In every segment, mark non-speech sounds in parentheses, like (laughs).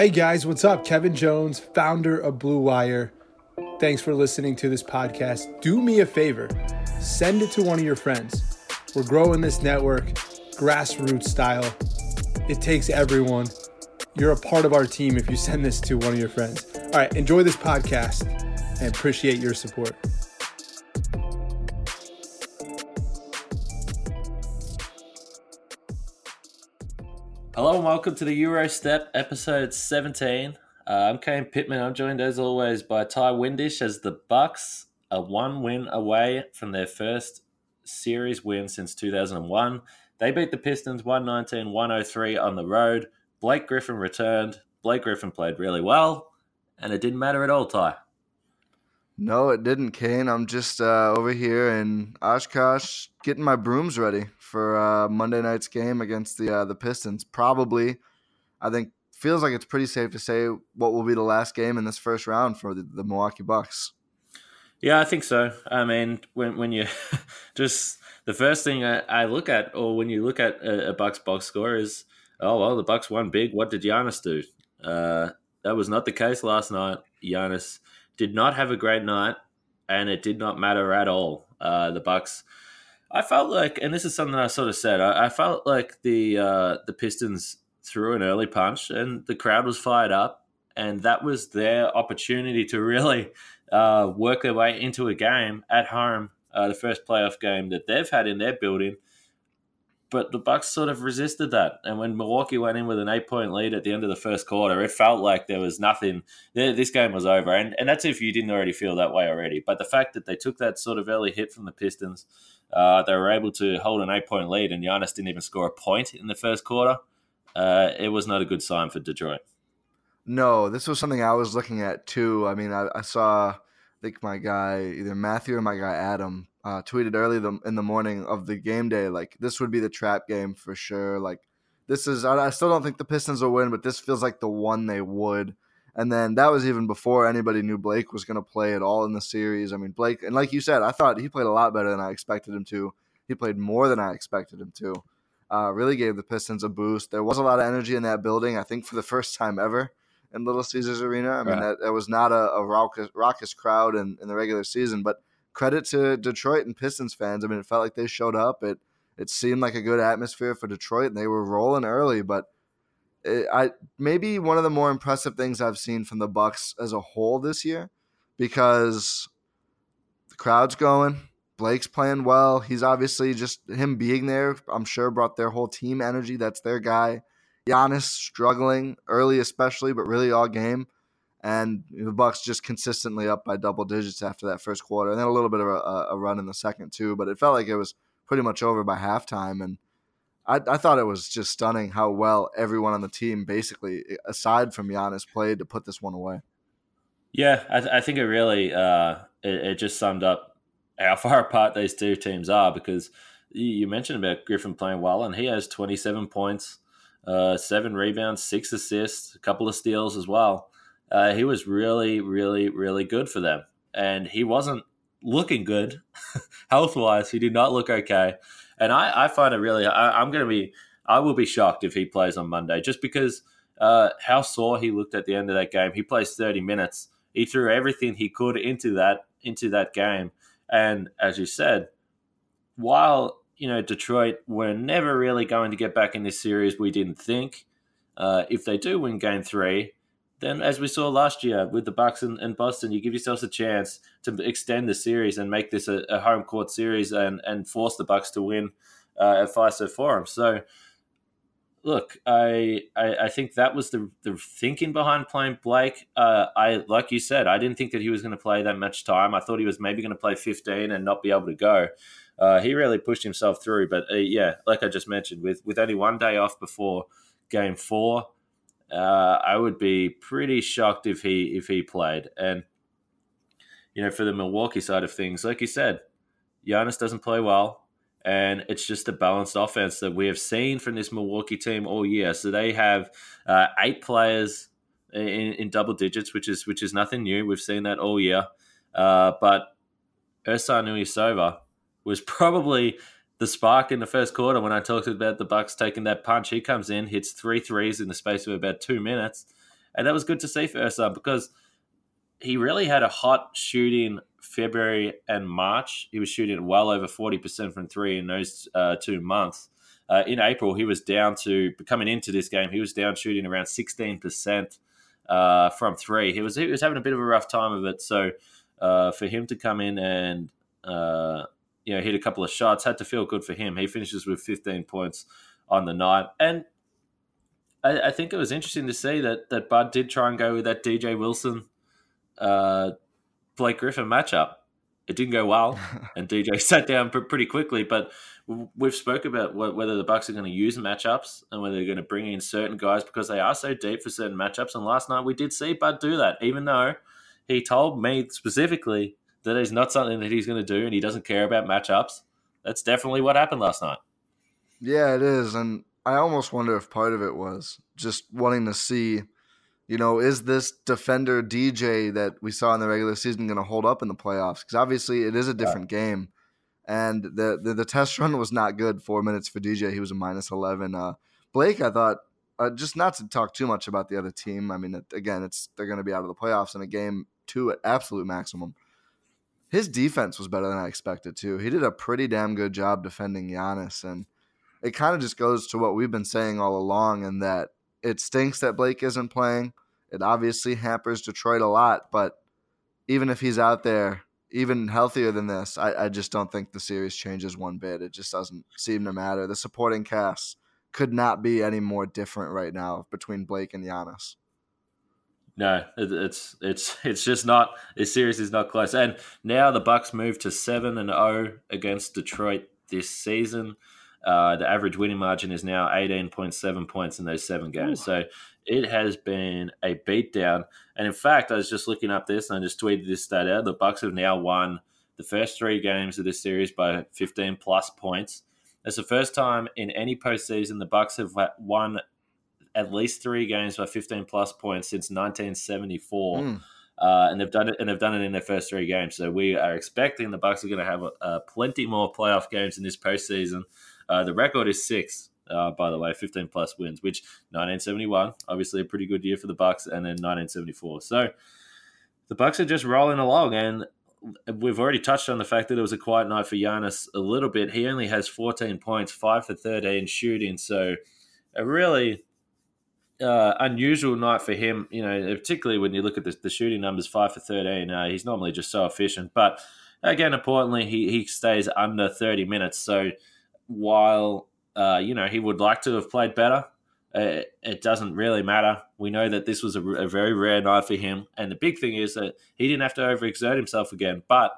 Hey guys, what's up? Kevin Jones, founder of Blue Wire. Thanks for listening to this podcast. Do me a favor, send it to one of your friends. We're growing this network, grassroots style. It takes everyone. You're a part of our team if you send this to one of your friends. All right, enjoy this podcast and appreciate your support. Hello and welcome to the Eurostep episode 17. Uh, I'm Kane Pitman. I'm joined as always by Ty Windish as the Bucks are one win away from their first series win since 2001. They beat the Pistons 119-103 on the road. Blake Griffin returned. Blake Griffin played really well, and it didn't matter at all, Ty. No, it didn't, Kane. I'm just uh, over here in Oshkosh getting my brooms ready for uh, Monday night's game against the uh, the Pistons. Probably, I think feels like it's pretty safe to say what will be the last game in this first round for the, the Milwaukee Bucks. Yeah, I think so. I mean, when when you (laughs) just the first thing I, I, look at, or when you look at a, a, Bucks box score, is oh well, the Bucks won big. What did Giannis do? Uh, that was not the case last night. Giannis did not have a great night, and it did not matter at all. Uh, the Bucks. I felt like, and this is something I sort of said. I, I felt like the uh, the Pistons threw an early punch, and the crowd was fired up, and that was their opportunity to really uh, work their way into a game at home, uh, the first playoff game that they've had in their building but the Bucks sort of resisted that. And when Milwaukee went in with an eight point lead at the end of the first quarter, it felt like there was nothing. This game was over, and and that's if you didn't already feel that way already. But the fact that they took that sort of early hit from the Pistons, uh, they were able to hold an eight point lead, and Giannis didn't even score a point in the first quarter. Uh, it was not a good sign for Detroit. No, this was something I was looking at too. I mean, I, I saw. I think my guy, either Matthew or my guy Adam, uh, tweeted early the, in the morning of the game day, like this would be the trap game for sure. Like this is, I, I, still don't think the Pistons will win, but this feels like the one they would. And then that was even before anybody knew Blake was going to play at all in the series. I mean, Blake, and like you said, I thought he played a lot better than I expected him to. He played more than I expected him to. Uh, really gave the Pistons a boost. There was a lot of energy in that building. I think for the first time ever in Little Caesars Arena. I mean, right. that, that was not a, a raucous, raucous crowd in, in the regular season, but credit to Detroit and Pistons fans. I mean, it felt like they showed up. It it seemed like a good atmosphere for Detroit, and they were rolling early. But it, I maybe one of the more impressive things I've seen from the Bucks as a whole this year, because the crowd's going. Blake's playing well. He's obviously just him being there. I'm sure brought their whole team energy. That's their guy. Giannis struggling early, especially, but really all game and the Bucks just consistently up by double digits after that first quarter, and then a little bit of a, a, run in the second too. But it felt like it was pretty much over by halftime, and I, I thought it was just stunning how well everyone on the team, basically, aside from Giannis, played to put this one away. Yeah, I, th- I think it really uh, it, it, just summed up how (laughs) far apart these two teams are because you mentioned about Griffin playing well, and he has 27 points, uh, seven rebounds, six assists, a couple of steals as well. Uh, he was really, really, really good for them, and he wasn't looking good (laughs) health wise. He did not look okay, and I, I find it really. I, I'm going to be. I will be shocked if he plays on Monday, just because uh, how sore he looked at the end of that game. He plays 30 minutes. He threw everything he could into that into that game, and as you said, while you know Detroit were never really going to get back in this series, we didn't think. Uh, if they do win Game Three, then as we saw last year with the Bucks and, and, Boston, you give yourselves a chance to extend the series and make this a, a home court series and and force the Bucks to win uh, at Fiserv Forum. So, look, I, I, I think that was the the thinking behind playing Blake. Uh, I like you said, I didn't think that he was going to play that much time. I thought he was maybe going to play 15 and not be able to go. Uh, he really pushed himself through, but uh, yeah, like I just mentioned, with with only one day off before Game Four uh, I would be pretty shocked if he if he played. And you know, for the Milwaukee side of things, like you said, Giannis doesn't play well, and it's just a balanced offense that we have seen from this Milwaukee team all year. So they have uh, eight players in, in, double digits, which is which is nothing new. We've seen that all year. Uh, but Ersan Ilyasova was probably the spark in the first quarter when I talked about the Bucks taking that punch. He comes in, hits three threes in the space of about two minutes, and that was good to see for Ersan because he really had a hot shooting February and March. He was shooting well over forty percent from three in those uh, two months. Uh, in April, he was down to coming into this game. He was down shooting around sixteen percent uh, from three. He was he was having a bit of a rough time of it. So uh, for him to come in and uh, you know, hit a couple of shots. Had to feel good for him. He finishes with 15 points on the night, and I, I think it was interesting to see that that Bud did try and go with that DJ Wilson, uh, Blake Griffin matchup. It didn't go well, (laughs) and DJ sat down pretty quickly. But we've spoke about whether the Bucks are going to use matchups and whether they're going to bring in certain guys because they are so deep for certain matchups. And last night we did see Bud do that, even though he told me specifically that is not something that he's going to do and he doesn't care about matchups. That's definitely what happened last night. Yeah, it is. And I almost wonder if part of it was just wanting to see, you know, is this defender DJ that we saw in the regular season going to hold up in the playoffs? Because obviously it is a different yeah. game. And the, the, the test run was not good. Four minutes for DJ. He was a minus 11. Uh, Blake, I thought, uh, just not to talk too much about the other team. I mean, again, it's they're going to be out of the playoffs in a game two at absolute maximum his defense was better than I expected too. He did a pretty damn good job defending Giannis, and it kind of just goes to what we've been saying all along, and that it stinks that Blake isn't playing. It obviously hampers Detroit a lot, but even if he's out there, even healthier than this, I, I just don't think the series changes one bit. It just doesn't seem to matter. The supporting cast could not be any more different right now between Blake and Giannis. No, it's it's (laughs) it's just not. This series is not close. And now the Bucks move to seven and zero oh against Detroit this season. Uh, the average winning margin is now eighteen point seven points in those seven games. Ooh. So it has been a beatdown. And in fact, I was just looking up this and I just tweeted this stat out. The Bucks have now won the first three games of this series by fifteen plus points. It's the first time in any postseason the Bucks have won at least three games by 15 plus points since 1974. Mm. Uh, and they've done it, and they've done it in their first three games. So we are expecting the Bucks are going to have uh, plenty more playoff games in this postseason. Uh, the record is six, uh, by the way, 15 plus wins, which 1971, obviously a pretty good year for the Bucks, and then 1974. So the Bucks are just rolling along, and we've already touched on the fact that it was a quiet night for Giannis a little bit. He only has 14 points, five for 13 shooting, so a really uh, unusual night for him. You know, particularly when you look at the, the shooting numbers, five for thirteen. Uh, he's normally just so efficient, but again, importantly, he he stays under thirty minutes. So while uh, you know he would like to have played better, uh, it doesn't really matter. We know that this was a, a, very rare night for him, and the big thing is that he didn't have to overexert himself again. But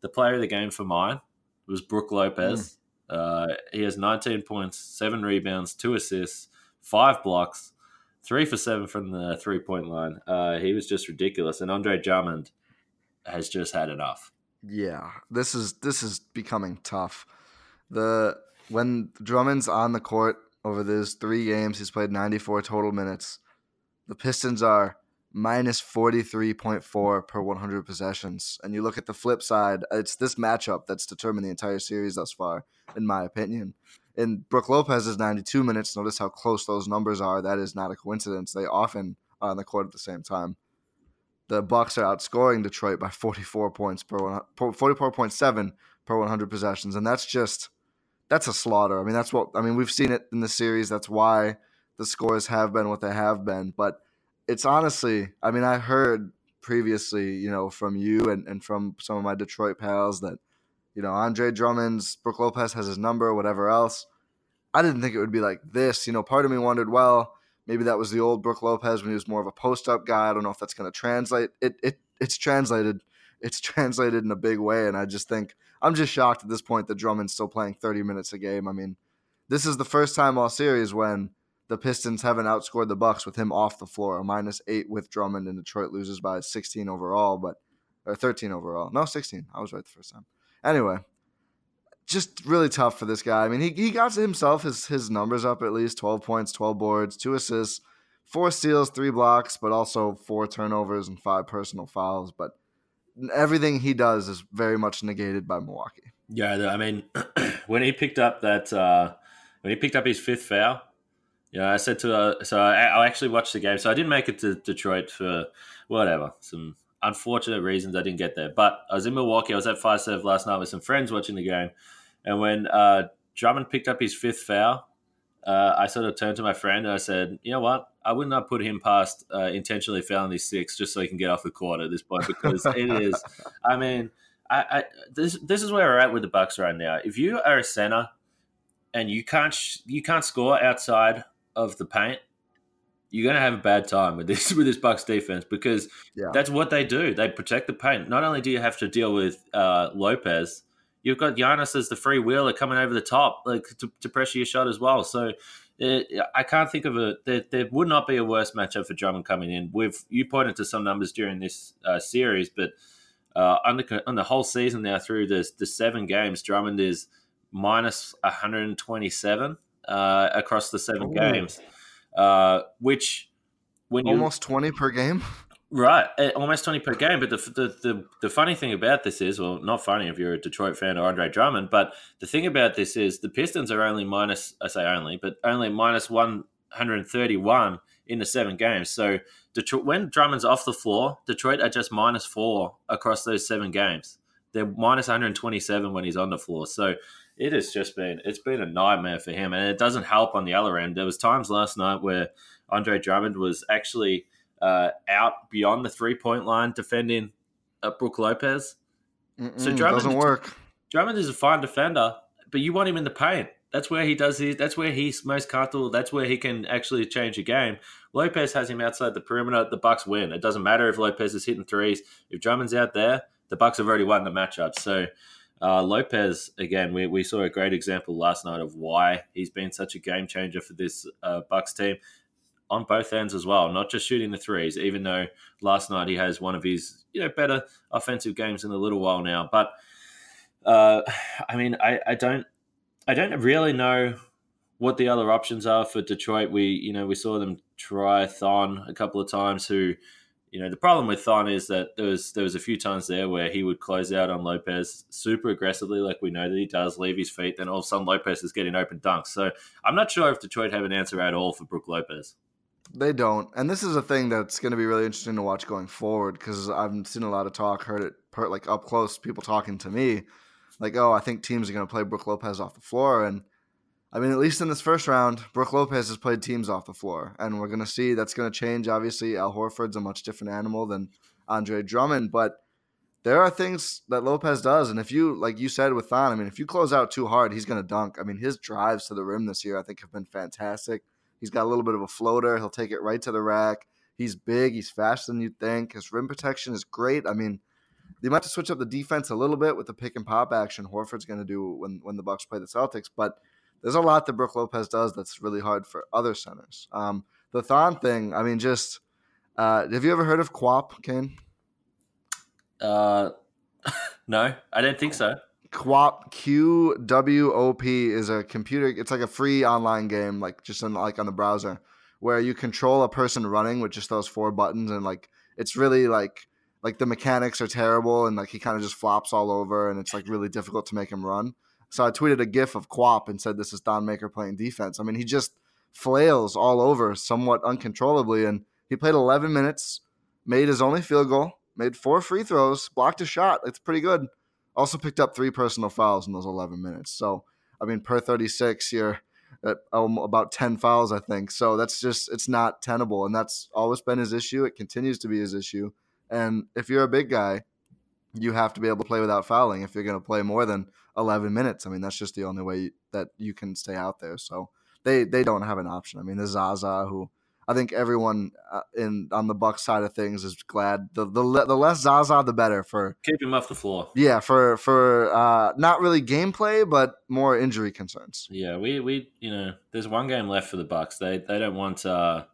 the player of the game for mine was Brook Lopez. Mm. Uh, he has 19 points, seven rebounds, two assists, five blocks, three for seven from the three point line. Uh, he was just ridiculous. And Andre Drummond has just had enough. Yeah, this is this is becoming tough. The when Drummond's on the court over these three games, he's played 94 total minutes. The Pistons are minus 43.4 per 100 possessions. And you look at the flip side, it's this matchup that's determined the entire series thus far, in my opinion. And Brook Lopez is 92 minutes. Notice how close those numbers are. That is not a coincidence. They often are on the court at the same time. The Bucks are outscoring Detroit by 44 points per 44.7 per 100 possessions, and that's just that's a slaughter. I mean, that's what I mean. We've seen it in the series. That's why the scores have been what they have been. But it's honestly, I mean, I heard previously, you know, from you and, and from some of my Detroit pals that, you know, Andre Drummond's, Brook Lopez has his number, whatever else. I didn't think it would be like this. You know, part of me wondered, well, maybe that was the old Brook Lopez when he was more of a post up guy. I don't know if that's going to translate. It, it It's translated. It's (laughs) translated in a big way. And I just think, I'm just shocked at this point that Drummond's still playing 30 minutes a game. I mean, this is the first time all series when the Pistons haven't outscored the Bucks with him off the floor. Minus eight with Drummond, and Detroit loses by 16 overall, but or 13 overall. No, 16. I was right the first time. Anyway, just really tough for this guy. I mean, he, he got himself his his numbers up at least 12 points, 12 boards, two assists, four steals, three blocks, but also four turnovers and five personal fouls. But everything he does is very much negated by Milwaukee. Yeah, I mean, (clears throat) when he picked up that uh, when he picked up his fifth foul, yeah, I said to uh, so I, I, actually watched the game. So I didn't make it to Detroit for whatever some unfortunate reasons. I didn't get there, but I was in Milwaukee. I was at Fiserv last night with some friends watching the game, and when uh, Drummond picked up his fifth foul, uh, I sort of turned to my friend and I said, "You know what? I would not put him past uh, intentionally fouling his six just so he can get off the court at this point because (laughs) it is. I mean, I, I this this is where we're at with the Bucks right now. If you are a center and you can't you can't score outside of the paint, you're going to have a bad time with this (laughs) with this Bucks defense because yeah. that's what they do. They protect the paint. Not only do you have to deal with uh, Lopez, you've got Giannis as the free wheeler coming over the top, like to, to pressure your shot as well. So it, I can't think of a there, there, would not be a worse matchup for Drummond coming in. We've you pointed to some numbers during this uh, series, but uh, on the on the whole season now through the the seven games, Drummond is minus 127 uh, across the seven Ooh. games, uh, which when you almost twenty per game. Right, eh, almost twenty per game. But the, the, the the funny thing about this is, well, not funny if you're a Detroit fan or Andre Drummond, but the thing about this is the Pistons are only minus. I say only, but only minus one hundred thirty one in the seven games. So Detroit, when Drummond's off the floor, Detroit are just minus four across those seven games. They're minus 127 when he's on the floor. So it has just been it's been a nightmare for him, and it doesn't help on the other end. There was times last night where Andre Drummond was actually uh, out beyond the three point line defending uh, Brook Lopez. Mm-mm, so Drummond doesn't work. Drummond is a fine defender, but you want him in the paint. That's where he does his. That's where he's most comfortable. That's where he can actually change a game. Lopez has him outside the perimeter. The Bucks win. It doesn't matter if Lopez is hitting threes. If Drummond's out there, the Bucks have already won the matchup. So uh, Lopez, again, we, we saw a great example last night of why he's been such a game changer for this uh, Bucks team on both ends as well, not just shooting the threes, even though last night he has one of his you know better offensive games in a little while now. But uh, I mean, I, I don't I don't really know what the other options are for Detroit. We you know we saw them try Thon a couple of times, who you know, the problem with Thon is that there was there was a few times there where he would close out on Lopez super aggressively, like we know that he does, leave his feet, then all of a sudden Lopez is getting open dunks. So I'm not sure if Detroit have an answer at all for Brook Lopez. They don't, and this is a thing that's going to be really interesting to watch going forward because I've seen a lot of talk, heard it like up close, people talking to me, like, "Oh, I think teams are going to play Brook Lopez off the floor," and I mean, at least in this first round, Brook Lopez has played teams off the floor, and we're going to see that's going to change. Obviously, Al Horford's a much different animal than Andre Drummond, but there are things that Lopez does, and if you, like you said with Thon, I mean, if you close out too hard, he's going to dunk. I mean, his drives to the rim this year, I think, have been fantastic. He's got a little bit of a floater. He'll take it right to the rack. He's big. He's faster than you think. His rim protection is great. I mean, they might have to switch up the defense a little bit with the pick and pop action Horford's going to do when when the Bucks play the Celtics. But there's a lot that Brook Lopez does that's really hard for other centers. Um, the Thon thing, I mean, just uh, have you ever heard of QWOP, Kane? Uh, (laughs) no, I don't think so. QWOP Q W O P is a computer. It's like a free online game, like just in, like on the browser, where you control a person running with just those four buttons, and like it's really like like the mechanics are terrible, and like he kind of just flops all over, and it's like really difficult to make him run. So I tweeted a GIF of QWOP and said, "This is Thon Maker playing defense." I mean, he just flails all over somewhat uncontrollably, and he played 11 minutes, made his only field goal, made four free throws, blocked a shot. It's pretty good. Also picked up three personal fouls in those 11 minutes. So, I mean, per 36, you're at about 10 fouls, I think. So that's just, it's not tenable. And that's always been his issue. It continues to be his issue. And if you're a big guy, you have to be able to play without fouling if you're going to play more than 11 minutes. I mean, that's just the only way that you can stay out there. So they they don't have an option. I mean, the Zaza who I think everyone uh, in on the Buck side of things is glad the the the less Zaza the better for keep him off the floor. Yeah, for for uh, not really gameplay, but more injury concerns. Yeah, we we you know there's one game left for the Bucks. They they don't want uh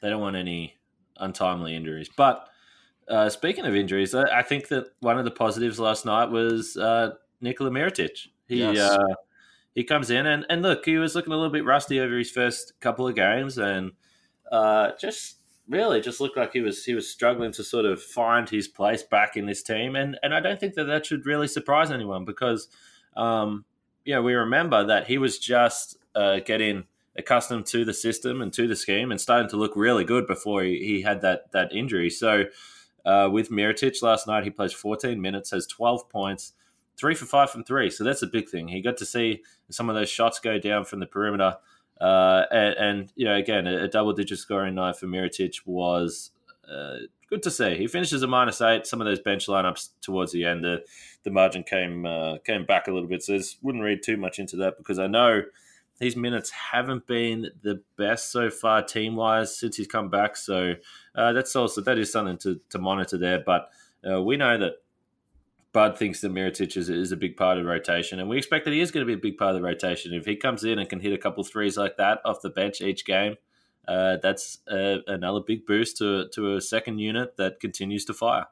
they don't want any untimely injuries. But uh, speaking of injuries, I, I, think that one of the positives last night was uh, Nikola Mirotic. He yes. uh, he comes in and, and look, he was looking a little bit rusty over his first couple of games and uh, just really just looked like he was he was struggling to sort of find his place back in this team and and I don't think that that should really surprise anyone because um, yeah we remember that he was just uh, getting accustomed to the system and to the scheme and starting to look really good before he, he had that that injury so uh, with Mirotic last night he plays 14 minutes has 12 points three for five from three. So that's a big thing. He got to see some of those shots go down from the perimeter. Uh, and, and, you know, again, a, a double digit scoring night for Mirotic was uh, good to see. He finishes a minus eight. Some of those bench lineups towards the end, the, the margin came uh, came back a little bit. So I wouldn't read too much into that because I know these minutes haven't been the best so far team wise since he's come back. So uh, that's also that is something to, to monitor there. But uh, we know that Bud thinks that Mirotic is, is a big part of the rotation, and we expect that he is going to be a big part of the rotation. If he comes in and can hit a couple threes like that off the bench each game, uh, that's uh, another big boost to to a second unit that continues to fire.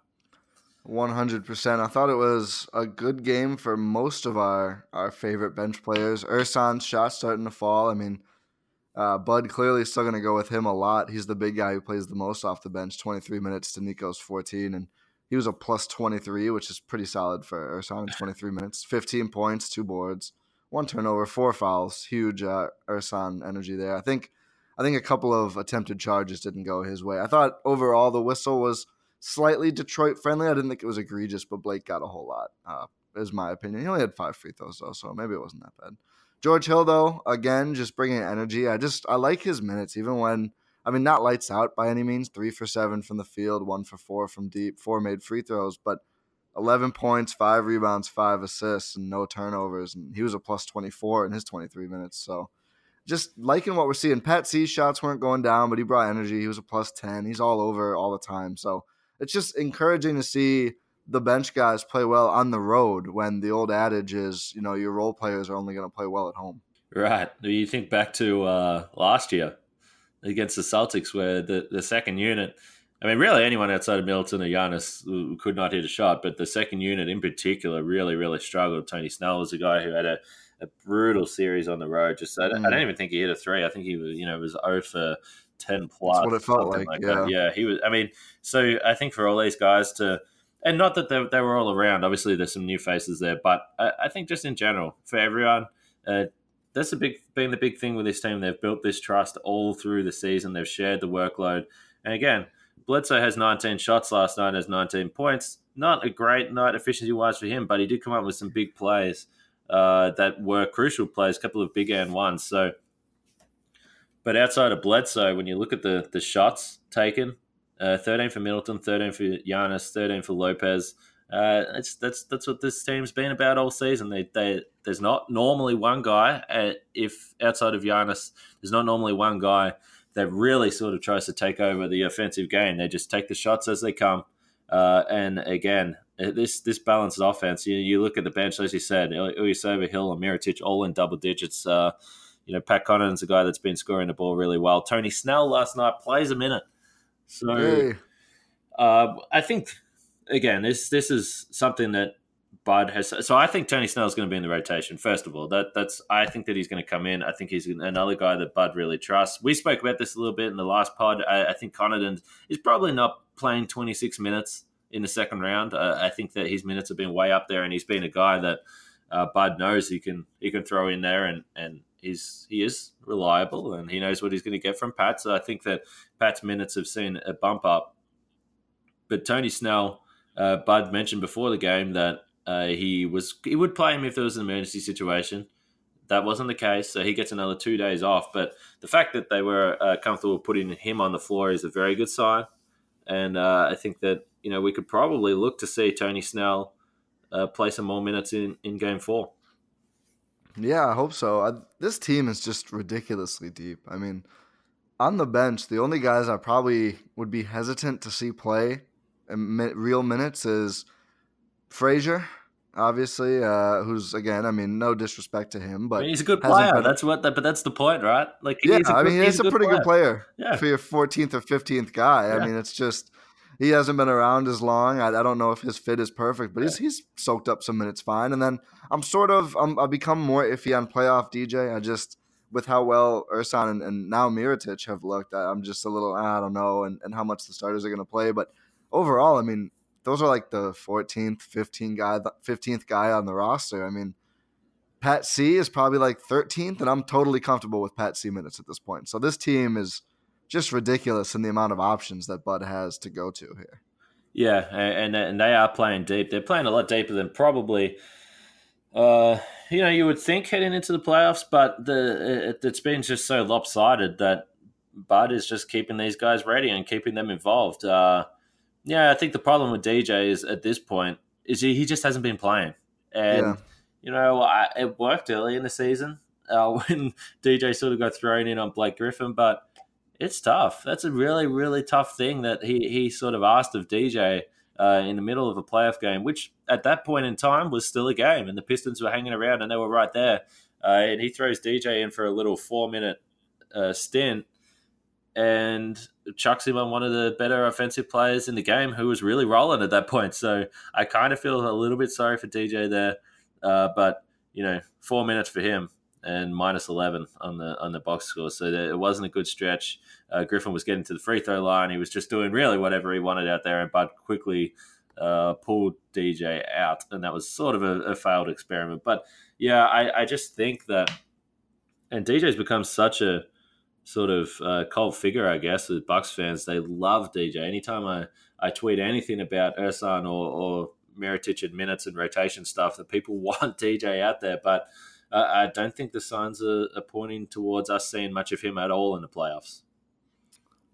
One hundred percent. I thought it was a good game for most of our our favorite bench players. Ersan's shot starting to fall. I mean, uh, Bud clearly is still going to go with him a lot. He's the big guy who plays the most off the bench. Twenty three minutes to Nico's fourteen, and he was a plus 23, which is pretty solid for Ersan in 23 minutes. 15 points, two boards, one turnover, four fouls. Huge uh, Ersan energy there. I think I think a couple of attempted charges didn't go his way. I thought overall the whistle was slightly Detroit friendly. I didn't think it was egregious, but Blake got a whole lot, uh, is my opinion. He only had five free throws, though, so maybe it wasn't that bad. George Hill, though, again, just bringing energy. I just, I like his minutes, even when – I mean, not lights out by any means. Three for seven from the field, one for four from deep, four made free throws, but 11 points, five rebounds, five assists, and no turnovers. And he was a plus 24 in his 23 minutes. So just liking what we're seeing. Pat C's shots weren't going down, but he brought energy. He was a plus 10. He's all over all the time. So it's just encouraging to see the bench guys play well on the road when the old adage is, you know, your role players are only going to play well at home. Right. You think back to uh, last year against the Celtics, where the, the second unit, I mean, really anyone outside of Middleton or Giannis could not hit a shot, but the second unit in particular really, really struggled. Tony Snell was a guy who had a, a brutal series on the road. Just I, mm. I, don't even think he hit a three. I think he was, you know, was 0 for 10 plus. That's what it felt like. like yeah. yeah, he was. I mean, so I think for all these guys to, and not that they, they were all around. Obviously, there's some new faces there, but I, I think just in general for everyone, uh, that's the big been the big thing with this team. They've built this trust all through the season. They've shared the workload, and again, Bledsoe has 19 shots last night, has 19 points. Not a great night efficiency wise for him, but he did come up with some big plays uh, that were crucial plays, a couple of big and ones. So, but outside of Bledsoe, when you look at the the shots taken, uh, 13 for Middleton, 13 for Giannis, 13 for Lopez. Uh, it's that's that's what this team's been about all season. They, they there's not normally one guy. Uh, if outside of Giannis, there's not normally one guy that really sort of tries to take over the offensive game. They just take the shots as they come, Uh, and again, this this balanced offense. You, you look at the bench, as you said, Ilyasova, Hill, and Mirotic all in double digits. Uh, you know, Pat Connaughton's a guy that's been scoring the ball really well. Tony Snell last night plays a minute, so hey. uh, I think again this this is something that Bud has. So I think Tony Snell is going to be in the rotation. First of all, that that's I think that he's going to come in. I think he's another guy that Bud really trusts. We spoke about this a little bit in the last pod. I, I think Connaughton is probably not playing 26 minutes in the second round. Uh, I think that his minutes have been way up there, and he's been a guy that uh, Bud knows he can he can throw in there, and and he's he is reliable, and he knows what he's going to get from Pat. So I think that Pat's minutes have seen a bump up. But Tony Snell, uh, Bud mentioned before the game that uh, he was he would play him if there was an emergency situation. That wasn't the case, so he gets another two days off. But the fact that they were uh, comfortable putting him on the floor is a very good sign, and uh, I think that you know we could probably look to see Tony Snell uh, play some more minutes in in Game Four. Yeah, I hope so. I, this team is just ridiculously deep. I mean, on the bench, the only guys I probably would be hesitant to see play real minutes is Frazier, obviously, uh, who's again, I mean, no disrespect to him, but I mean, he's a good player. Been... That's what, but that's the point, right? Like, yeah, I mean, he's, he's a, a pretty player. good player yeah. for your 14th or 15th guy. Yeah. I mean, it's just he hasn't been around as long. I, I, don't know if his fit is perfect, but he's he's soaked up some minutes fine. And then I'm sort of I'm, I've become more iffy on playoff DJ. I just with how well Ersan and, and now Mirotic have looked, I'm just a little I don't know, and, and how much the starters are going to play. But overall, I mean, those are like the 14th, 15th guy, 15th guy on the roster. I mean, Pat C is probably like 13th, and I'm totally comfortable with Pat C minutes at this point. So this team is just ridiculous in the amount of options that Bud has to go to here. Yeah, and and they are playing deep. They're playing a lot deeper than probably, uh, you know, you would think heading into the playoffs. But the it, it's been just so lopsided that Bud is just keeping these guys ready and keeping them involved. Uh, yeah, I think the problem with DJ is at this point is he, he just hasn't been playing, and yeah. you know, I, it worked early in the season uh, (laughs) when DJ sort of got thrown in on Blake Griffin, but it's tough. That's a really, really tough thing that he, he sort of asked of DJ uh, in the middle of a playoff game, which at that point in time was still a game, and the Pistons were hanging around and they were right there. Uh, and he throws DJ in for a little four minute uh, stint and chucks him on one of the better offensive players in the game who was really rolling at that point. So I kind of feel a little bit sorry for DJ there. Uh, but, you know, four minutes for him and minus 11 on the on the box score. So it wasn't a good stretch. Uh, Griffin was getting to the free throw line. He was just doing really whatever he wanted out there, and Bud quickly uh, pulled DJ out, and that was sort of a, a failed experiment. But yeah, I, I, just think that, and DJ's become such a sort of uh, cult figure, I guess, with Bucks fans. They love DJ. Anytime I, I tweet anything about Ersan or, or Mirotic and minutes and rotation stuff, that people (laughs) want DJ out there, but uh, I don't think the signs are, are pointing towards us seeing much of him at all in the playoffs.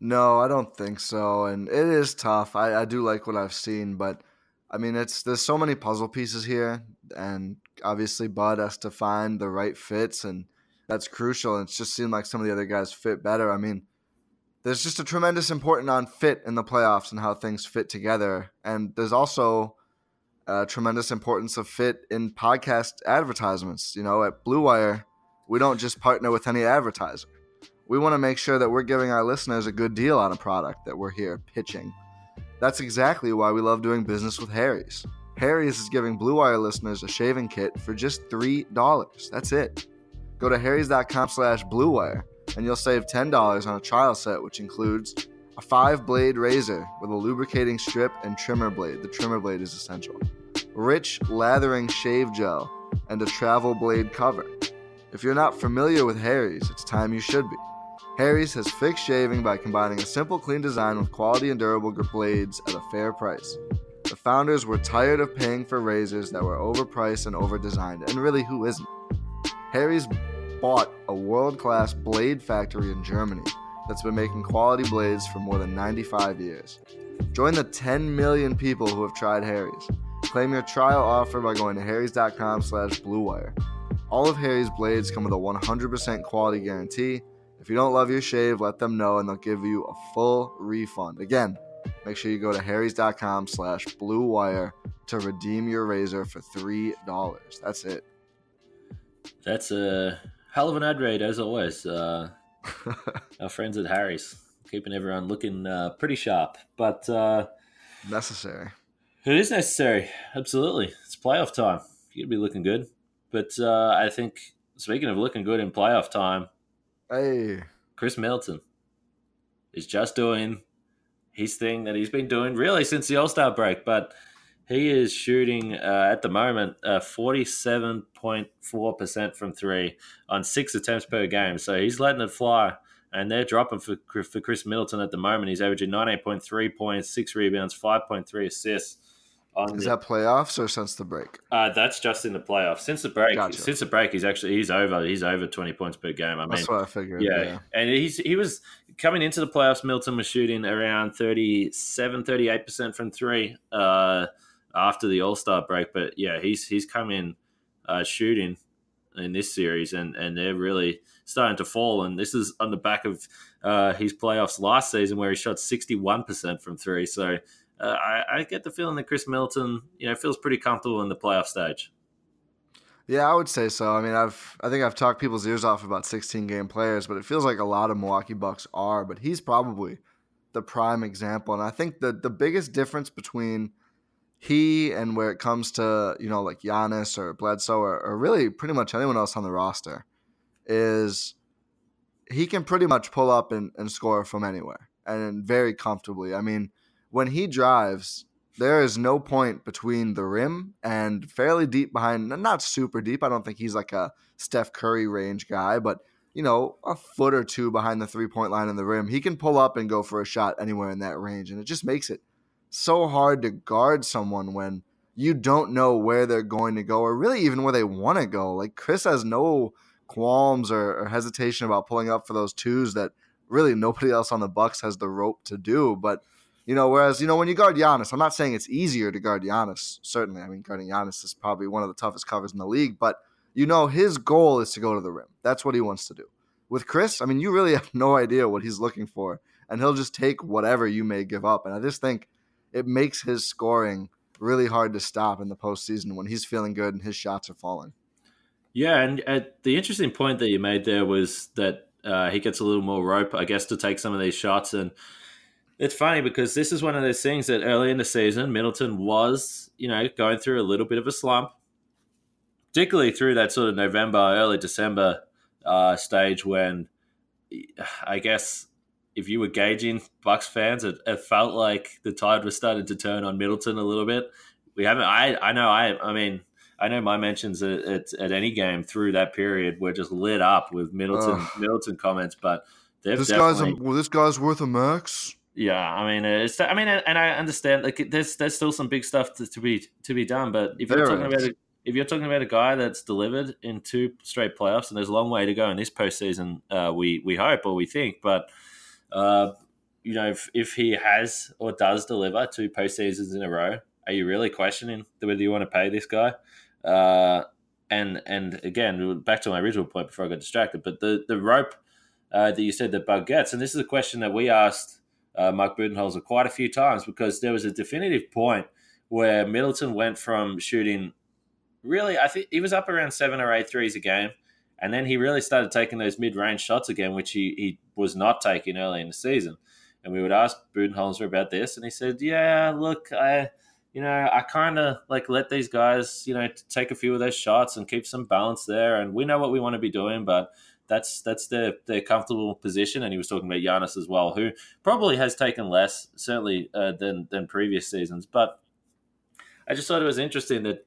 No, I don't think so. And it is tough. I, I do like what I've seen, but I mean, it's there's so many puzzle pieces here, and obviously Bud has to find the right fits, and that's crucial. And it's just seemed like some of the other guys fit better. I mean, there's just a tremendous importance on fit in the playoffs and how things fit together, and there's also uh, tremendous importance of fit in podcast advertisements. You know, at Blue Wire, we don't just partner with any advertiser. We want to make sure that we're giving our listeners a good deal on a product that we're here pitching. That's exactly why we love doing business with Harry's. Harry's is giving Blue Wire listeners a shaving kit for just $3. That's it. Go to harrys.com slash bluewire and you'll save $10 on a trial set, which includes a five blade razor with a lubricating strip and trimmer blade. The trimmer blade is essential. Rich lathering shave gel and a travel blade cover. If you're not familiar with Harry's, it's time you should be. Harry's has fixed shaving by combining a simple, clean design with quality and durable blades at a fair price. The founders were tired of paying for razors that were overpriced and overdesigned, and really, who isn't? Harry's bought a world class blade factory in Germany that's been making quality blades for more than 95 years. Join the 10 million people who have tried Harry's. Claim your trial offer by going to harrys.com slash bluewire. All of Harry's blades come with a 100% quality guarantee. If you don't love your shave, let them know and they'll give you a full refund. Again, make sure you go to harrys.com slash blue wire to redeem your razor for $3. That's it. That's a hell of an ad read, as always. Uh, (laughs) our friends at Harry's keeping everyone looking uh, pretty sharp. But uh, necessary. It is necessary. Absolutely. It's playoff time. You'd be looking good. But uh, I think, speaking of looking good in playoff time, hey, Khris Middleton is just doing his thing that he's been doing really since the All Star break. But he is shooting uh, at the moment uh, 47.4% from three on six attempts per game. So he's letting it fly. And they're dropping for, for Khris Middleton at the moment. He's averaging 98.3 points, six rebounds, 5.3 assists. Is the, that playoffs or since the break? Uh, that's just in the playoffs. Since the break, gotcha. since the break, he's actually he's over. He's over twenty points per game. I mean, that's what I figured. Yeah. yeah, and he's he was coming into the playoffs. Milton was shooting around 37, 38 percent from three uh, after the All Star break. But yeah, he's he's come in uh, shooting in this series, and and they're really starting to fall. And this is on the back of uh, his playoffs last season, where he shot sixty one percent from three. So uh, I, I, get the feeling that Khris Middleton, you know, feels pretty comfortable in the playoff stage. Yeah, I would say so. I mean, I've I think I've talked people's ears off about 16 game players, but it feels like a lot of Milwaukee Bucks are. But he's probably the prime example, and I think the the biggest difference between he and where it comes to you know like Giannis or Bledsoe or, or really pretty much anyone else on the roster is he can pretty much pull up and, and score from anywhere and very comfortably. I mean when he drives, there is no point between the rim and fairly deep behind, not super deep. I don't think he's like a Steph Curry range guy, but you know, a foot or two behind the three point line in the rim. He can pull up and go for a shot anywhere in that range. And it just makes it so hard to guard someone when you don't know where they're going to go or really even where they want to go. Like Khris has no qualms or, or hesitation about pulling up for those twos that really nobody else on the Bucks has the rope to do. But you know, whereas, you know, when you guard Giannis, I'm not saying it's easier to guard Giannis. Certainly. I mean, guarding Giannis is probably one of the toughest covers in the league, but you know, his goal is to go to the rim. That's what he wants to do. With Khris, I mean, you really (laughs) have no idea what he's looking for, and he'll just take whatever you may give up. And I just think it makes his scoring really hard to stop in the postseason when he's feeling good and his shots are falling. Yeah, and uh, the interesting point that you made there was that uh, he gets a little more rope, I guess, to take some of these shots. And it's funny because this is one of those things that early in the season, Middleton was, you know, going through a little bit of a slump, particularly through that sort of November, early December uh, stage when I guess if you were gauging Bucks fans, it, it, felt like the tide was starting to turn on Middleton a little bit. We haven't. I I know. I I mean. I know my mentions at, at, at any game through that period were just lit up with Middleton Middleton comments, but this guy's a, well, this guy's worth a max. Yeah, I mean, it's. I mean, and I understand. Like, there's there's still some big stuff to, to be to be done. But if you're talking about a, if you're talking about a guy that's delivered in two straight playoffs, and there's a long way to go in this postseason, uh, we we hope or we think. But uh, you know, if, if he has or does deliver two postseasons in a row, are you really questioning whether you want to pay this guy? Uh, and and again, back to my original point before I got distracted. But the the rope uh, that you said that Bud gets, and this is a question that we asked uh, Mark Budenholzer quite a few times because there was a definitive point where Middleton went from shooting really, I think he was up around seven or eight threes a game. And then he really started taking those mid range shots again, which he, he was not taking early in the season. And we would ask Budenholzer about this, and he said, Yeah, look, I, you know, I kind of like let these guys, you know, take a few of those shots and keep some balance there. And we know what we want to be doing, but that's that's their their comfortable position. And he was talking about Giannis as well, who probably has taken less certainly uh, than than previous seasons. But I just thought it was interesting that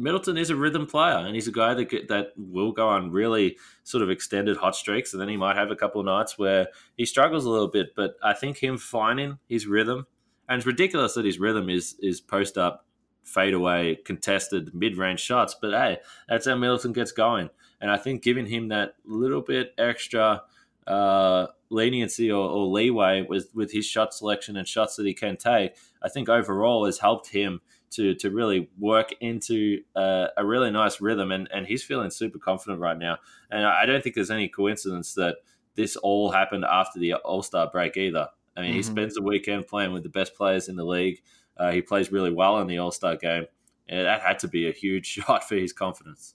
Middleton is a rhythm player, and he's a guy that that will go on really sort of extended hot streaks, and then he might have a couple of nights where he struggles a little bit. But I think him finding his rhythm, and it's ridiculous that his rhythm is is post up, fade away, contested mid range shots. But hey, that's how Middleton gets going. And I think giving him that little bit extra uh, leniency or, or, leeway with, with his shot selection and shots that he can take, I think overall has helped him to to really work into uh, a really nice rhythm. And, and he's feeling super confident right now. And I don't think there's any coincidence that this all happened after the All Star break either. I mean, mm-hmm. he spends the weekend playing with the best players in the league. Uh, he plays really well in the All Star game, and that had to be a huge (laughs) shot for his confidence.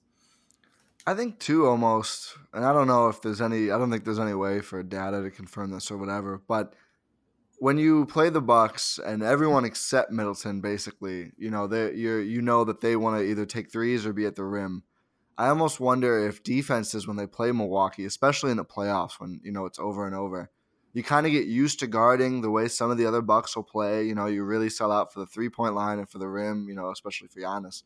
I think too, almost, and I don't know if there's any. I don't think there's any way for data to confirm this or whatever. But when you play the Bucks and everyone except Middleton, basically, you know, they you you know that they want to either take threes or be at the rim. I almost wonder if defenses when they play Milwaukee, especially in the playoffs, when you know it's over and over, you kind of get used to guarding the way some of the other Bucks will play. You know, you really sell out for the three point line and for the rim. You know, especially for Giannis.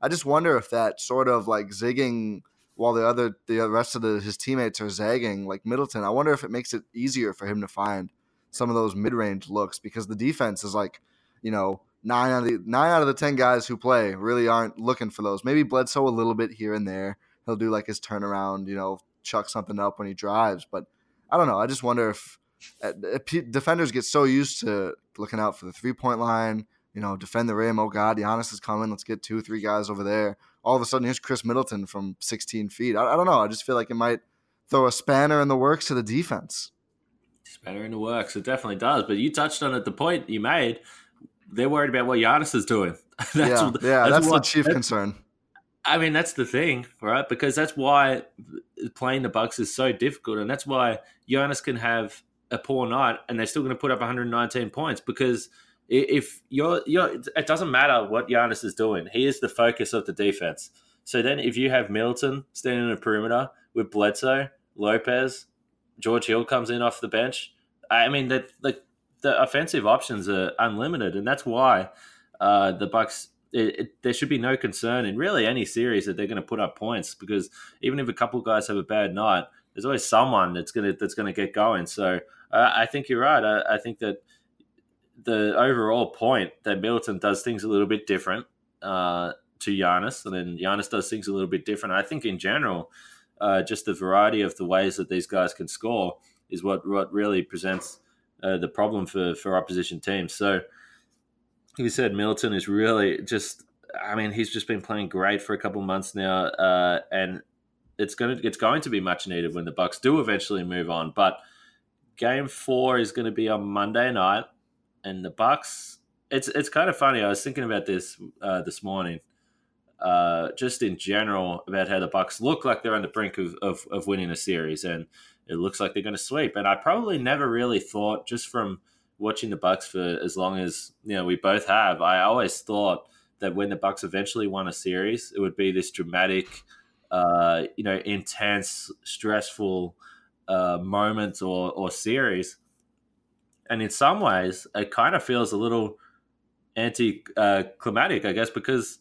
I just wonder if that sort of like zigging while the other the rest of the, his teammates are zagging like Middleton. I wonder if it makes it easier for him to find some of those mid range looks because the defense is like, you know, nine out of the nine out of the ten guys who play really aren't looking for those. Maybe Bledsoe a little bit here and there. He'll do like his turnaround, you know, chuck something up when he drives. But I don't know. I just wonder if, uh, if defenders get so used to looking out for the three point line, you know, defend the rim. Oh God, Giannis is coming. Let's get two, three guys over there all of a sudden here's Khris Middleton from 16 feet. I, I don't know. I just feel like it might throw a spanner in the works to the defense. Spanner in the works. It definitely does. But you touched on it. The point you made, they're worried about what Giannis is doing. (laughs) that's, yeah, yeah, that's, that's what, the chief concern. I mean, that's the thing, right? Because that's why playing the Bucks is so difficult, and that's why Giannis can have a poor night, and they're still going to put up 119 points because – if you're, you're, it doesn't matter what Giannis is doing. He is the focus of the defense. So then, if you have Middleton standing in the perimeter with Bledsoe, Lopez, George Hill comes in off the bench. I mean, the the, the offensive options are unlimited, and that's why uh, the Bucks. It, it, there should be no concern in really any series that they're going to put up points because even if a couple guys have a bad night, there's always someone that's gonna that's gonna get going. So uh, I think you're right. I, I think that the overall point that Middleton does things a little bit different uh, to Giannis, and then Giannis does things a little bit different. I think in general, uh, just the variety of the ways that these guys can score is what what really presents uh, the problem for for opposition teams. So, you said Middleton is really just. I mean, he's just been playing great for a couple months now, uh, and it's going to it's going to be much needed when the Bucks do eventually move on. But game four is going to be on Monday night and the Bucks. It's it's kind of funny. I was thinking about this uh, this morning, uh, just in general about how the Bucks look like they're on the brink of, of, of winning a series, and it looks like they're going to sweep. And I probably never really thought, just from watching the Bucks for as long as you know we both have, I always thought that when the Bucks eventually won a series, it would be this dramatic, uh, you know, intense, stressful uh, moment or or series and in some ways, it kind of feels a little anti-climatic, I guess, because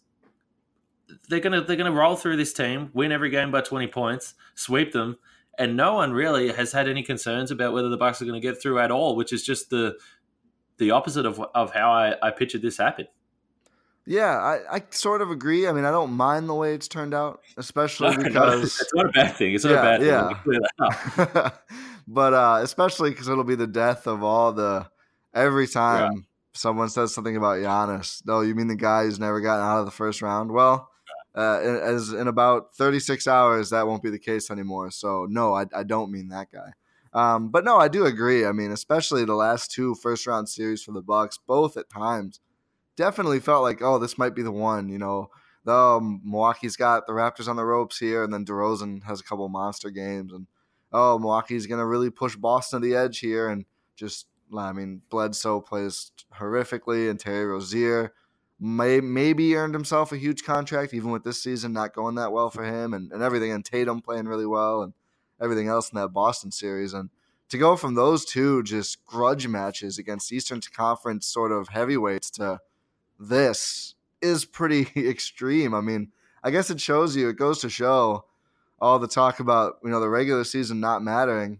they're gonna they're gonna roll through this team, win every game by twenty points, sweep them, and no one really has had any concerns about whether the Bucks are going to get through at all, which is just the the opposite of of how I, I pictured this happen. Yeah, I, I sort of agree. I mean, I don't mind the way it's turned out, especially (laughs) no, because no, it's not a bad thing. It's not yeah, a bad thing. Yeah. (laughs) but uh, especially because it'll be the death of all the every time yeah. someone says something about Giannis. No, you mean the guy who's never gotten out of the first round? Well, uh, as in about 36 hours, that won't be the case anymore. So no, I, I don't mean that guy. Um, but no, I do agree. I mean, especially the last two first round series for the Bucks, both at times definitely felt like, oh, this might be the one. You know, the um, Milwaukee's got the Raptors on the ropes here, and then DeRozan has a couple monster games, and oh, Milwaukee's to really push Boston to the edge here. And just, I mean, Bledsoe plays horrifically, and Terry Rozier may, maybe earned himself a huge contract, even with this season not going that well for him, and, and everything. And Tatum playing really well, and everything else in that Boston series. And to go from those two just grudge matches against Eastern Conference sort of heavyweights to this is pretty (laughs) extreme. I mean, I guess it shows you, it goes to show all the talk about you know the regular season not mattering.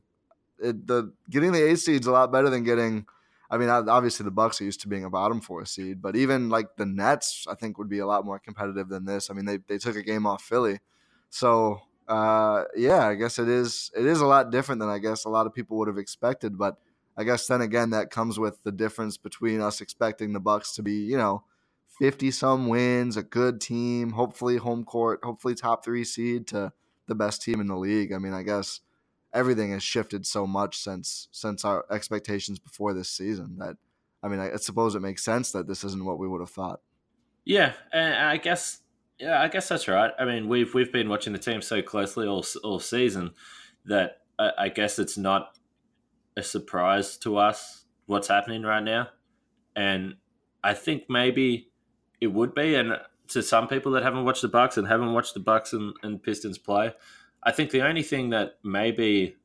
It, the getting the eight seeds a lot better than getting. I mean, obviously the Bucks are used to being a bottom four seed, but even like the Nets, I think would be a lot more competitive than this. I mean, they they took a game off Philly, so uh, yeah, I guess it is it is a lot different than I guess a lot of people would have expected. But I guess then again, that comes with the difference between us expecting the Bucks to be you know 50 some wins, a good team, hopefully home court, hopefully top three seed to the best team in the league. I mean, I guess everything has shifted so much since since our expectations before this season that I mean, I, suppose it makes sense that this isn't what we would have thought. Yeah, and I guess yeah, I guess that's right. I mean, we've we've been watching the team so closely all all season that I, I guess it's not a surprise to us what's happening right now, and I think maybe it would be, and to some people that haven't watched the Bucks and haven't watched the Bucks and, and Pistons play, I think the only thing that may be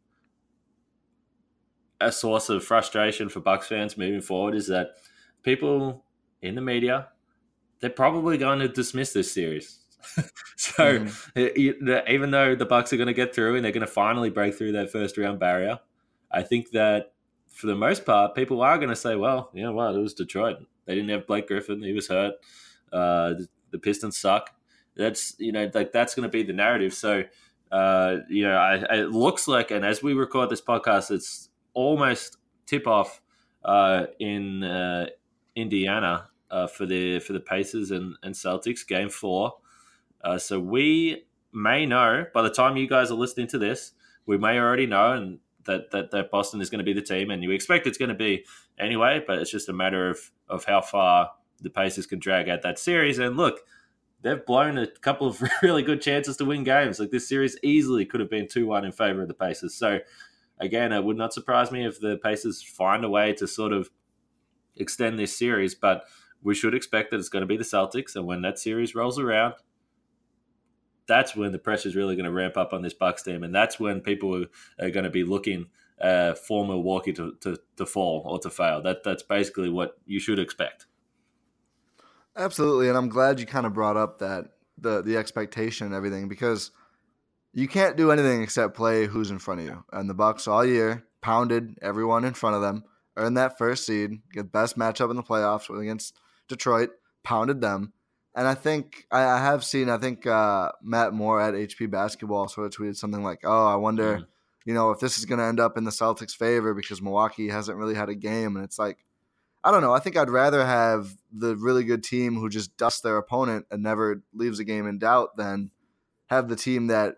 a source of frustration for Bucks fans moving forward is that people in the media they're probably going to dismiss this series. (laughs) so mm. even though the Bucks are going to get through and they're going to finally break through that first round barrier, I think that for the most part, people are going to say, "Well, you know what? It was Detroit. They didn't have Blake Griffin. He was hurt. Uh, the, the, Pistons suck." That's you know like that's going to be the narrative. So uh, you know, I, it looks like, and as we record this podcast, it's almost tip off uh, in uh, Indiana uh, for the for the Pacers and, and Celtics game four. Uh, so we may know by the time you guys are listening to this, we may already know and that, that, that Boston is going to be the team, and you expect it's going to be anyway. But it's just a matter of of how far the Pacers can drag out that series. And look, they've blown a couple of (laughs) really good chances to win games. Like this series easily could have been two one in favor of the Pacers. So again, it would not surprise me if the Pacers find a way to sort of extend this series, but we should expect that it's going to be the Celtics. And when that series rolls around, that's when the pressure is really going to ramp up on this Bucks team, and that's when people are, going to be looking uh, for Milwaukee to, to, to fall or to fail. That that's basically what you should expect. Absolutely, and I'm glad you kind of brought up that the the expectation and everything because you can't do anything except play who's in front of you. And the Bucks all year pounded everyone in front of them, earned that first seed, get best matchup in the playoffs against Detroit, pounded them. And I think I, I have seen, I think uh, Matt Moore at HP Basketball sort of tweeted something like, oh, I wonder, mm. you know, if this is going to end up in the Celtics' favor because Milwaukee hasn't really had a game. And it's like, I don't know. I think I'd rather have the really good team who just dusts their opponent and never leaves a game in doubt than have the team that,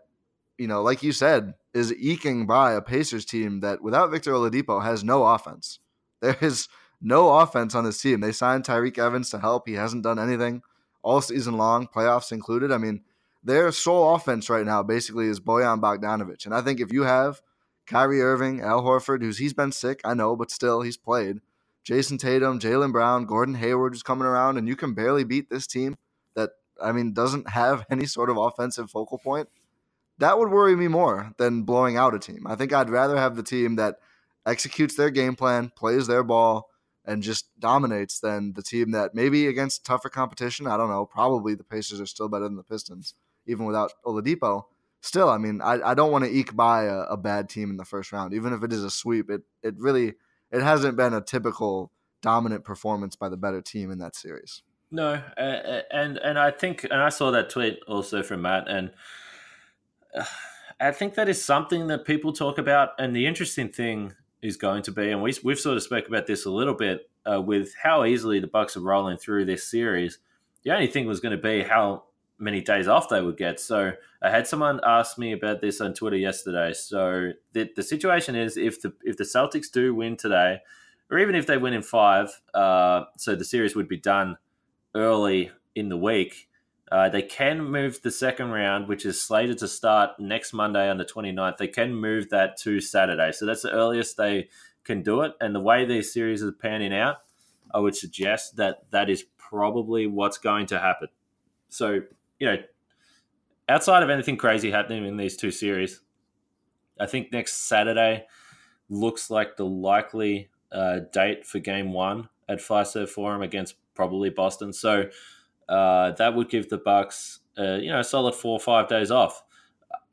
you know, like you said, is eking by a Pacers team that without Victor Oladipo has no offense. There is no offense on this team. They signed Tyreke Evans to help. He hasn't done anything all season long, playoffs included. I mean, their sole offense right now basically is Bojan Bogdanovich. And I think if you have Kyrie Irving, Al Horford, who's he's been sick, I know, but still he's played. Jayson Tatum, Jaylen Brown, Gordon Hayward is coming around, and you can barely beat this team that I mean doesn't have (laughs) any sort of offensive focal point. That would worry me more than blowing out a team. I think I'd rather have the team that executes their game plan, plays their ball, and just dominates than the team that maybe against tougher competition. I don't know. Probably the Pacers are still better than the Pistons, even without Oladipo. Still, I mean, I, I don't want to eke by a, a bad team in the first round, even if it is a sweep. It it really it hasn't been a typical dominant performance by the better team in that series. No, uh, and and I think and I saw that tweet also from Matt, and uh, I think that is something that people talk about. And the interesting thing is going to be, and we, we've sort of spoke about this a little bit uh, with how easily the Bucks are rolling through this series. The only thing was going to be how many days off they would get. So I had someone ask me about this on Twitter yesterday. So the, the situation is if the if the Celtics do win today, or even if they win in five, uh, so the series would be done early in the week. Uh, they can move the second round, which is slated to start next Monday on the 29th. They can move that to Saturday. So that's the earliest they can do it. And the way these series are panning out, I would suggest that that is probably what's going to happen. So, you know, outside of anything crazy happening in these two series, I think next Saturday looks like the likely uh, date for game one at Fiserv Forum against probably Boston. So, uh, that would give the Bucks, uh, you know, a solid four or five days off.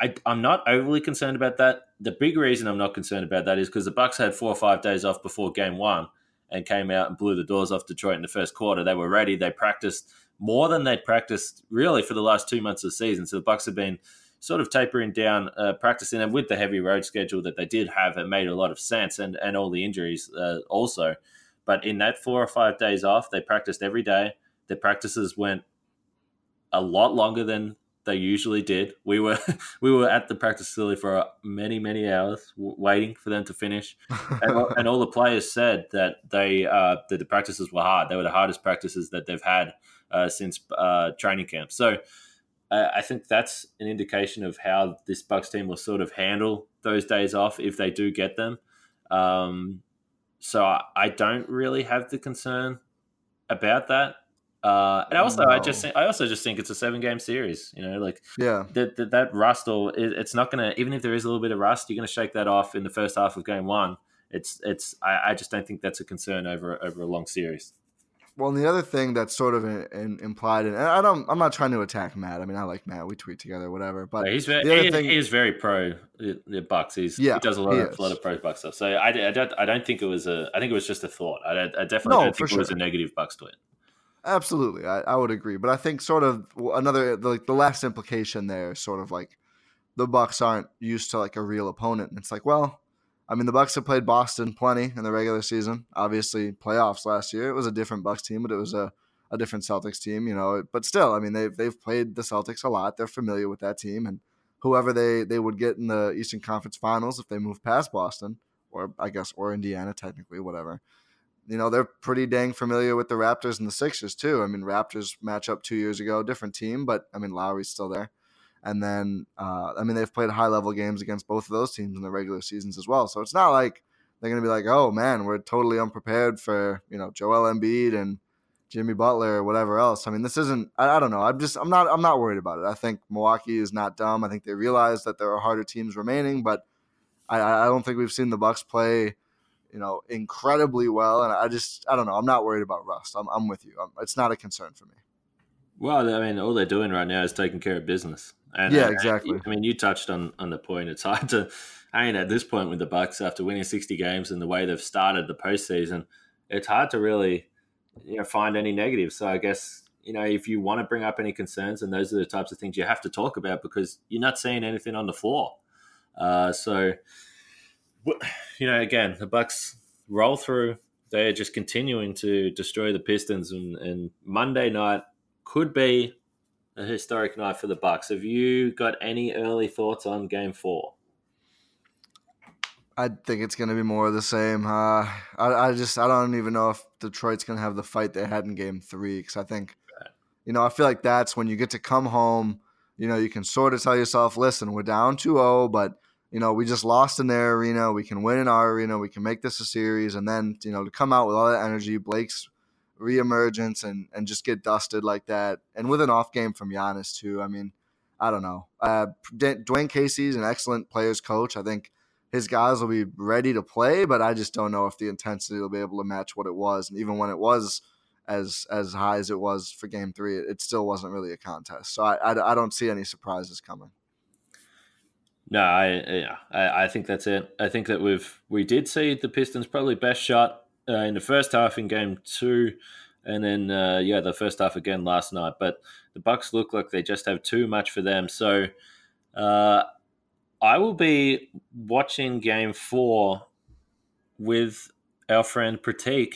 I, am not overly concerned about that. The big reason I'm not concerned about that is because the Bucks had four or five days off before Game One and came out and blew the doors off Detroit in the first quarter. They were ready. They practiced more than they'd practiced really for the last two months of the season. So the Bucks have been sort of tapering down uh, practicing, and with the heavy road schedule that they did have, it made a lot of sense, and and all the injuries uh, also. But in that four or five days off, they practiced every day their practices went a lot longer than they usually did. We were (laughs) we were at the practice facility for many many hours waiting for them to finish, (laughs) and, and, all the players said that they uh, that the practices were hard. They were the hardest practices that they've had since uh, training camp. So I think that's an indication of how this Bucks team will sort of handle those days off if they do get them. Um, so I, I don't really have the concern about that. Uh, and also, no. I just think, I also just think it's a seven game series. You know, like yeah, that that, that rust or it, it's not gonna even if there is a little bit of rust, you're gonna shake that off in the first half of game one. It's it's I, I just don't think that's a concern over over a long series. Well, and the other thing that's sort of in, in, implied, and I don't, I'm not trying to attack Matt. I mean, I like Matt. We tweet together, whatever. But yeah, he's very, he, thing, he, is very pro the Bucks. He's yeah, he does a lot of a lot of pro Bucks stuff. So I, I, don't, I don't think it was a. I think it was just a thought. I, I definitely no, don't think sure. it was a negative Bucks tweet. Absolutely, I, I would agree. But I think sort of another like the last implication there, is sort of like the Bucks aren't used to like a real opponent. And it's like, well, I mean, the Bucks have played Boston plenty in the regular season. Obviously, playoffs last year, it was a different Bucks team, but it was a, a different Celtics team. You know, but still, I mean, they've they've played the Celtics a lot. They're familiar with that team, and whoever they they would get in the Eastern Conference Finals if they move past Boston, or I guess or Indiana, technically, whatever you know, they're pretty dang familiar with the Raptors and the Sixers too. I mean, Raptors match up two years ago, different team, but I mean, Lowry's still there. And then, uh, I mean, they've played high level games against both of those teams in the regular seasons as well. So it's not like they're going to be like, oh man, we're totally unprepared for, you know, Joel Embiid and Jimmy Butler or whatever else. I mean, this isn't, I, I don't know. I'm just, I'm not, I'm not worried about it. I think Milwaukee is not dumb. I think they realize that there are harder teams remaining, but I, I don't think we've seen the Bucks play you know, incredibly well. And I just, I don't know. I'm not worried about rust. I'm, I'm with you. I'm, it's not a concern for me. Well, I mean, all they're doing right now is taking care of business. And, yeah, exactly. I mean, you touched on on the point. It's hard to, I mean, at this point with the Bucks after winning 60 games and the way they've started the postseason, it's hard to really, you know, find any negatives. So I guess you know, if you want to bring up any concerns, and those are the types of things you have to talk about because you're not seeing anything on the floor. Uh, so you know, again, the Bucks roll through. They are just continuing to destroy the Pistons, and, and Monday night could be a historic night for the Bucks. Have you got any early thoughts on Game Four? I think it's going to be more of the same. Uh, I, I just I don't even know if Detroit's going to have the fight they had in Game Three because I think, you know, I feel like that's when you get to come home. You know, you can sort of tell yourself, listen, we're down 2-0, but you know, we just lost in their arena. We can win in our arena. We can make this a series. And then, you know, to come out with all that energy, Blake's reemergence and, and just get dusted like that. And with an off game from Giannis, too. I mean, I don't know. Uh, Dwane Casey's an excellent players coach. I think his guys will be ready to play, but I just don't know if the intensity will be able to match what it was. And even when it was as as high as it was for game three, it, it still wasn't really a contest. So I, I, I don't see any surprises coming. No, I yeah, I, I, think that's it. I think that we've we did see the Pistons probably best shot uh, in the first half in game two, and then uh, yeah, the first half again last night. But the Bucks look like they just have too much for them. So uh, I will be watching game four with our friend Pratik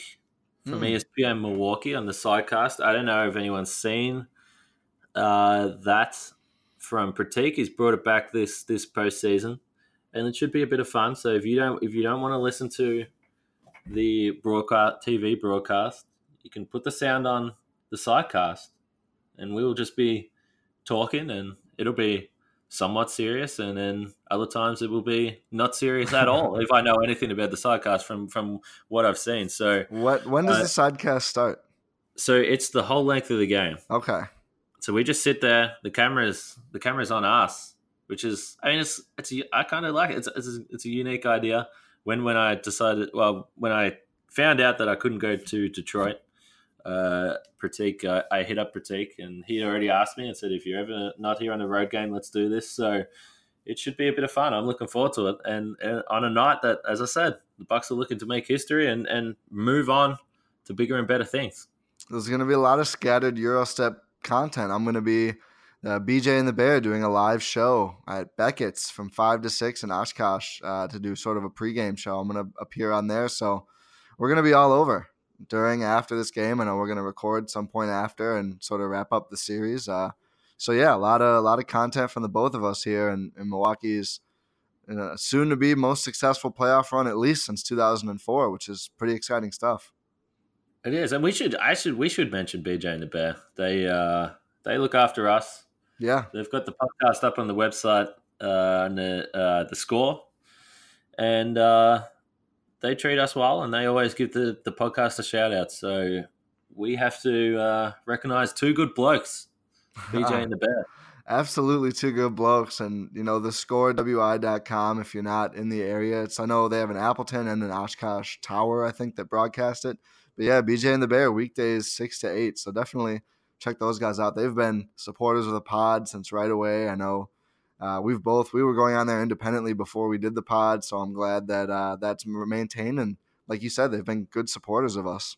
from mm. ESPN Milwaukee on the sidecast. I don't know if anyone's seen uh, that from Pratik. He's brought it back this this postseason, and it should be a bit of fun. So if you don't if you don't want to listen to the broadcast TV broadcast, you can put the sound on the sidecast, and we will just be talking, and it'll be somewhat serious, and then other times it will be not serious at all. if I know anything about the sidecast from from what I've seen, so what when does uh, the sidecast start? So it's the whole length of the game. Okay. So we just sit there. The cameras, the cameras on us, which is, I mean, it's, it's, I kind of like it. It's, it's, it's a unique idea. When, when I decided, well, when I found out that I couldn't go to Detroit, uh, Pratik, I, I hit up Pratik, and he already asked me and said, if you're ever not here on a road game, let's do this. So it should be a bit of fun. I'm looking forward to it. And, and on a night that, as I said, the Bucks are looking to make history and, and move on to bigger and better things. There's going to be a lot of scattered Eurostep content. I'm going to be uh, BJ and the Bear doing a live show at Beckett's from five to six in Oshkosh uh, to do sort of a pregame show. I'm going to appear on there, so we're going to be all over during after this game. I know we're going to record some point after and sort of wrap up the series. Uh, so yeah, a lot of a lot of content from the both of us here, in, and Milwaukee's soon to be most successful playoff run at least since 2004, which is pretty exciting stuff. It is, and we should I should we should mention BJ and the Bear. They uh they look after us. Yeah, they've got the podcast up on the website uh, and the uh, the score, and uh, they treat us well, and they always give the the podcast a shout out. So we have to uh, recognize two good blokes, (laughs) BJ and the Bear. Absolutely two good blokes. And, you know, the score wi.com if you're not in the area. It's I know they have an Appleton and an Oshkosh Tower, I think, that broadcast it. But yeah, BJ and the Bear, weekdays six to eight. So definitely check those guys out. They've been supporters of the pod since right away. I know uh, we've both we were going on there independently before we did the pod, so I'm glad that uh, that's maintained. And like you said, they've been good supporters of us.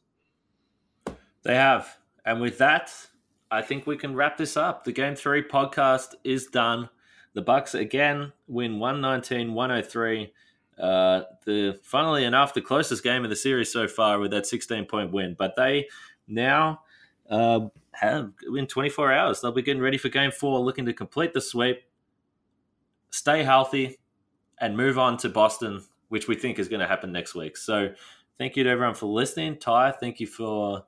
They have, and with that, I think we can wrap this up. The Game 3 podcast is done. The Bucks again win 119 103. Uh, the funnily enough, the closest game of the series so far with that 16 point win. But they now uh, have in 24 hours, they'll be getting ready for game four, looking to complete the sweep, stay healthy, and move on to Boston, which we think is going to happen next week. So thank you to everyone for listening. Ty, thank you for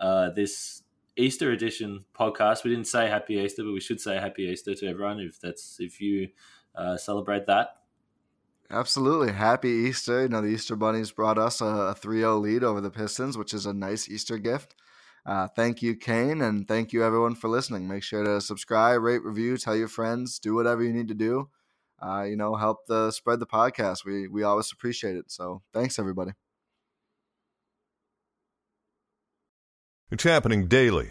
uh, this Easter edition podcast. We didn't say Happy Easter, but we should say Happy Easter to everyone if that's if you uh, celebrate that. Absolutely. Happy Easter. You know, the Easter Bunnies brought us a 3 0 lead over the Pistons, which is a nice Easter gift. Uh, thank you, Kane, and thank you, everyone, for listening. Make sure to subscribe, rate, review, tell your friends, do whatever you need to do. Uh, you know, help the spread the podcast. We we always appreciate it. So thanks, everybody. It's happening daily.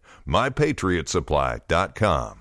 mypatriotsupply.com.